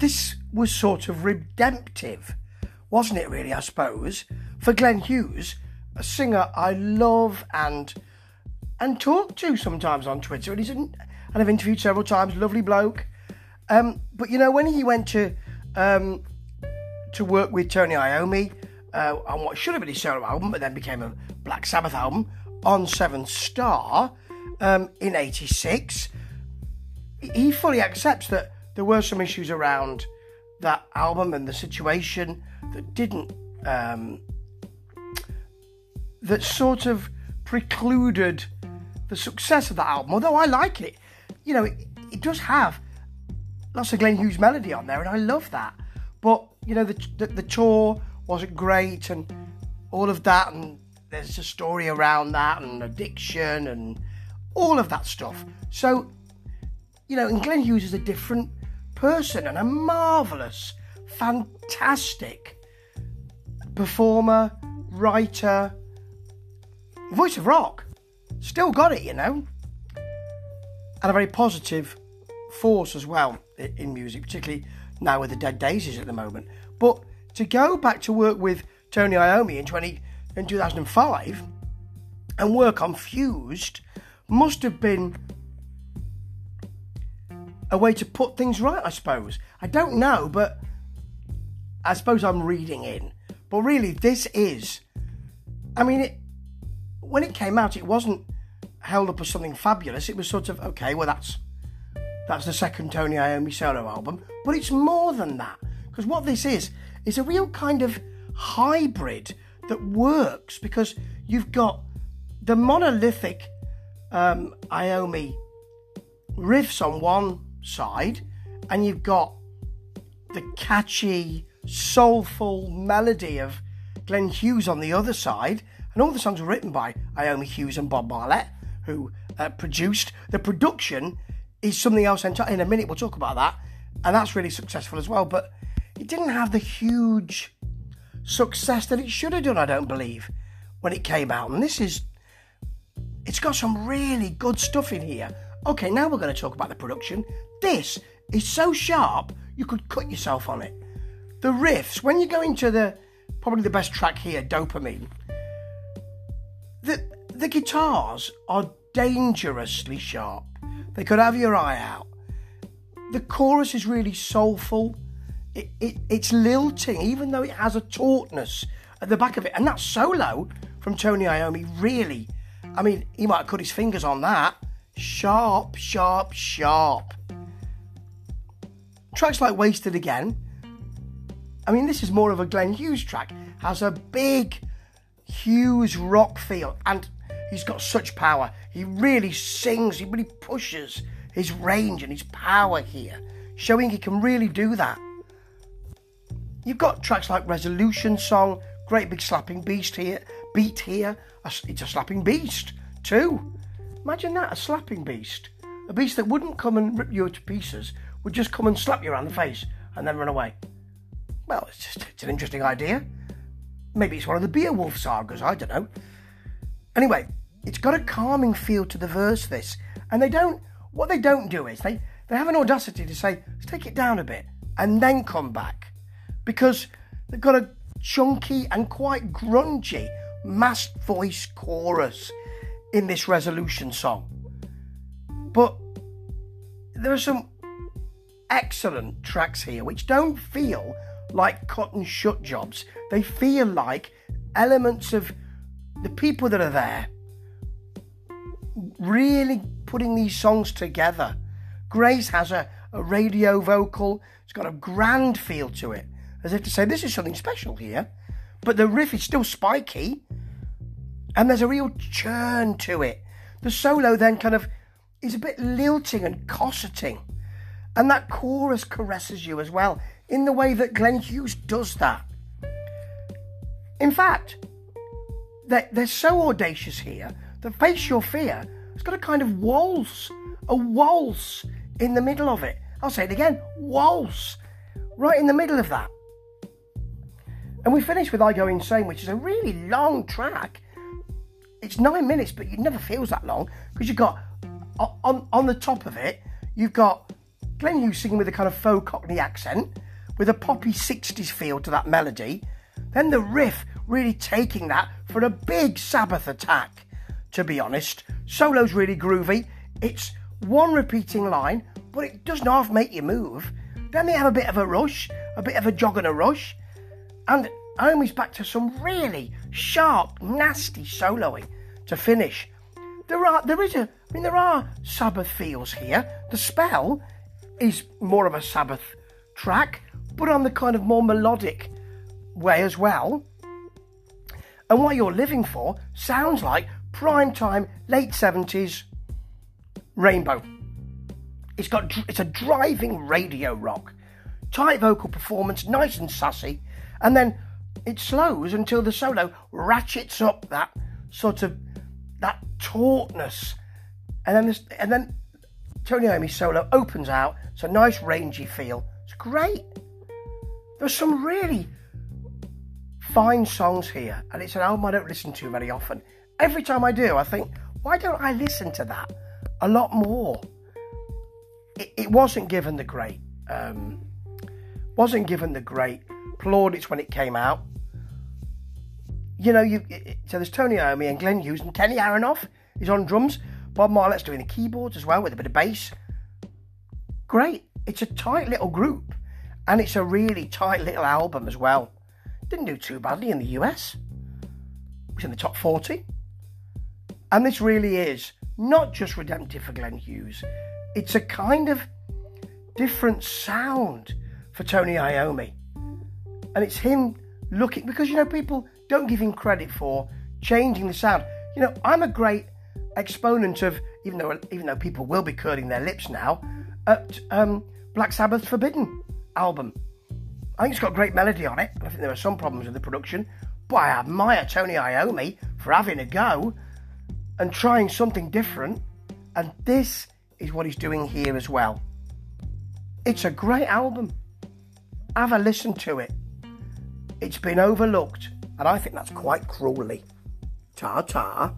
this was sort of redemptive, wasn't it, really, I suppose, for Glenn Hughes, a singer I love and and talk to sometimes on Twitter. And he's in, and I've interviewed several times, lovely bloke. Um, but you know, when he went to um, to work with Tony Iommi uh, on what should have been his solo album, but then became a Black Sabbath album on Seventh Star um, in '86, he fully accepts that there were some issues around that album and the situation that didn't um, that sort of precluded the success of that album. Although I like it, you know, it, it does have lots of Glenn Hughes melody on there, and I love that. But you know, the, the, the tour wasn't great, and all of that, and there's a story around that, and addiction, and all of that stuff. So, you know, and Glenn Hughes is a different person and a marvelous, fantastic performer, writer, voice of rock. Still got it, you know. And a very positive force as well in music, particularly now with the Dead Daisies at the moment. But to go back to work with Tony Iommi in 20 in 2005 and work on Fused must have been a way to put things right, I suppose. I don't know, but I suppose I'm reading in. But really, this is. I mean, it, when it came out, it wasn't held up as something fabulous. It was sort of okay. Well, that's that's the second Tony Iommi solo album, but it's more than that because what this is is a real kind of hybrid that works because you've got the monolithic um, Iommi riffs on one side, and you've got the catchy, soulful melody of Glenn Hughes on the other side, and all the songs were written by Iommi Hughes and Bob Marlette, who uh, produced. The production is something else. In a minute, we'll talk about that, and that's really successful as well. But it didn't have the huge success that it should have done. I don't believe when it came out, and this is. It's got some really good stuff in here. Okay, now we're going to talk about the production. This is so sharp you could cut yourself on it. The riffs, when you go into the probably the best track here, Dopamine, the the guitars are dangerously sharp. They could have your eye out. The chorus is really soulful. It, it, it's lilting, even though it has a tautness at the back of it. And that solo from Tony Iommi really, I mean, he might have cut his fingers on that. Sharp, sharp, sharp. Tracks like Wasted Again. I mean, this is more of a Glenn Hughes track. Has a big Hughes rock feel, and he's got such power. He really sings, he really pushes his range and his power here, showing he can really do that. You've got tracks like Resolution Song, Great Big Slapping Beast here, Beat here. It's a slapping beast, too. Imagine that, a slapping beast. A beast that wouldn't come and rip you to pieces, would just come and slap you around the face and then run away. Well, it's just it's an interesting idea. Maybe it's one of the Beowulf sagas, I don't know. Anyway, it's got a calming feel to the verse, this. And they don't, what they don't do is they, they have an audacity to say, let's take it down a bit and then come back. Because they've got a chunky and quite grungy masked voice chorus in this resolution song. But there are some excellent tracks here which don't feel like cut and shut jobs. They feel like elements of the people that are there really putting these songs together. Grace has a, a radio vocal, it's got a grand feel to it, as if to say, this is something special here. But the riff is still spiky, and there's a real churn to it. The solo then kind of is a bit lilting and cosseting. And that chorus caresses you as well, in the way that Glenn Hughes does that. In fact, they're, they're so audacious here that Face Your Fear has got a kind of waltz, a waltz in the middle of it. I'll say it again waltz, right in the middle of that. And we finish with I Go Insane, which is a really long track it's nine minutes, but it never feels that long because you've got on on the top of it, you've got Glenn Hughes singing with a kind of faux Cockney accent, with a poppy 60s feel to that melody. Then the riff really taking that for a big Sabbath attack, to be honest. Solo's really groovy. It's one repeating line, but it doesn't half make you move. Then they have a bit of a rush, a bit of a jog and a rush. And Iommi's back to some really sharp, nasty soloing to finish. There are there is a I mean there are Sabbath feels here. The spell is more of a Sabbath track, but on the kind of more melodic way as well. And what you're living for sounds like prime time, late 70s Rainbow. It's got it's a driving radio rock, tight vocal performance, nice and sussy, and then it slows until the solo ratchets up that sort of that tautness, and then this, and then Tony Iommi's solo opens out. It's a nice rangy feel. It's great. There's some really fine songs here, and it's an album I don't listen to very often. Every time I do, I think, why don't I listen to that a lot more? It, it wasn't given the great, um, wasn't given the great plaudits when it came out. You know, you so there's Tony Iommi and Glenn Hughes and Kenny Aronoff is on drums. Bob Marlette's doing the keyboards as well with a bit of bass. Great. It's a tight little group, and it's a really tight little album as well. Didn't do too badly in the US. It was in the top 40. And this really is not just redemptive for Glenn Hughes, it's a kind of different sound for Tony Iommi. And it's him looking, because you know, people don't give him credit for changing the sound. You know, I'm a great exponent of, even though even though people will be curling their lips now, at um, Black Sabbath's Forbidden album. I think it's got a great melody on it. I think there are some problems with the production, but I admire Tony Iommi for having a go and trying something different. And this is what he's doing here as well. It's a great album. Have a listen to it. It's been overlooked, and I think that's quite cruelly. Ta ta.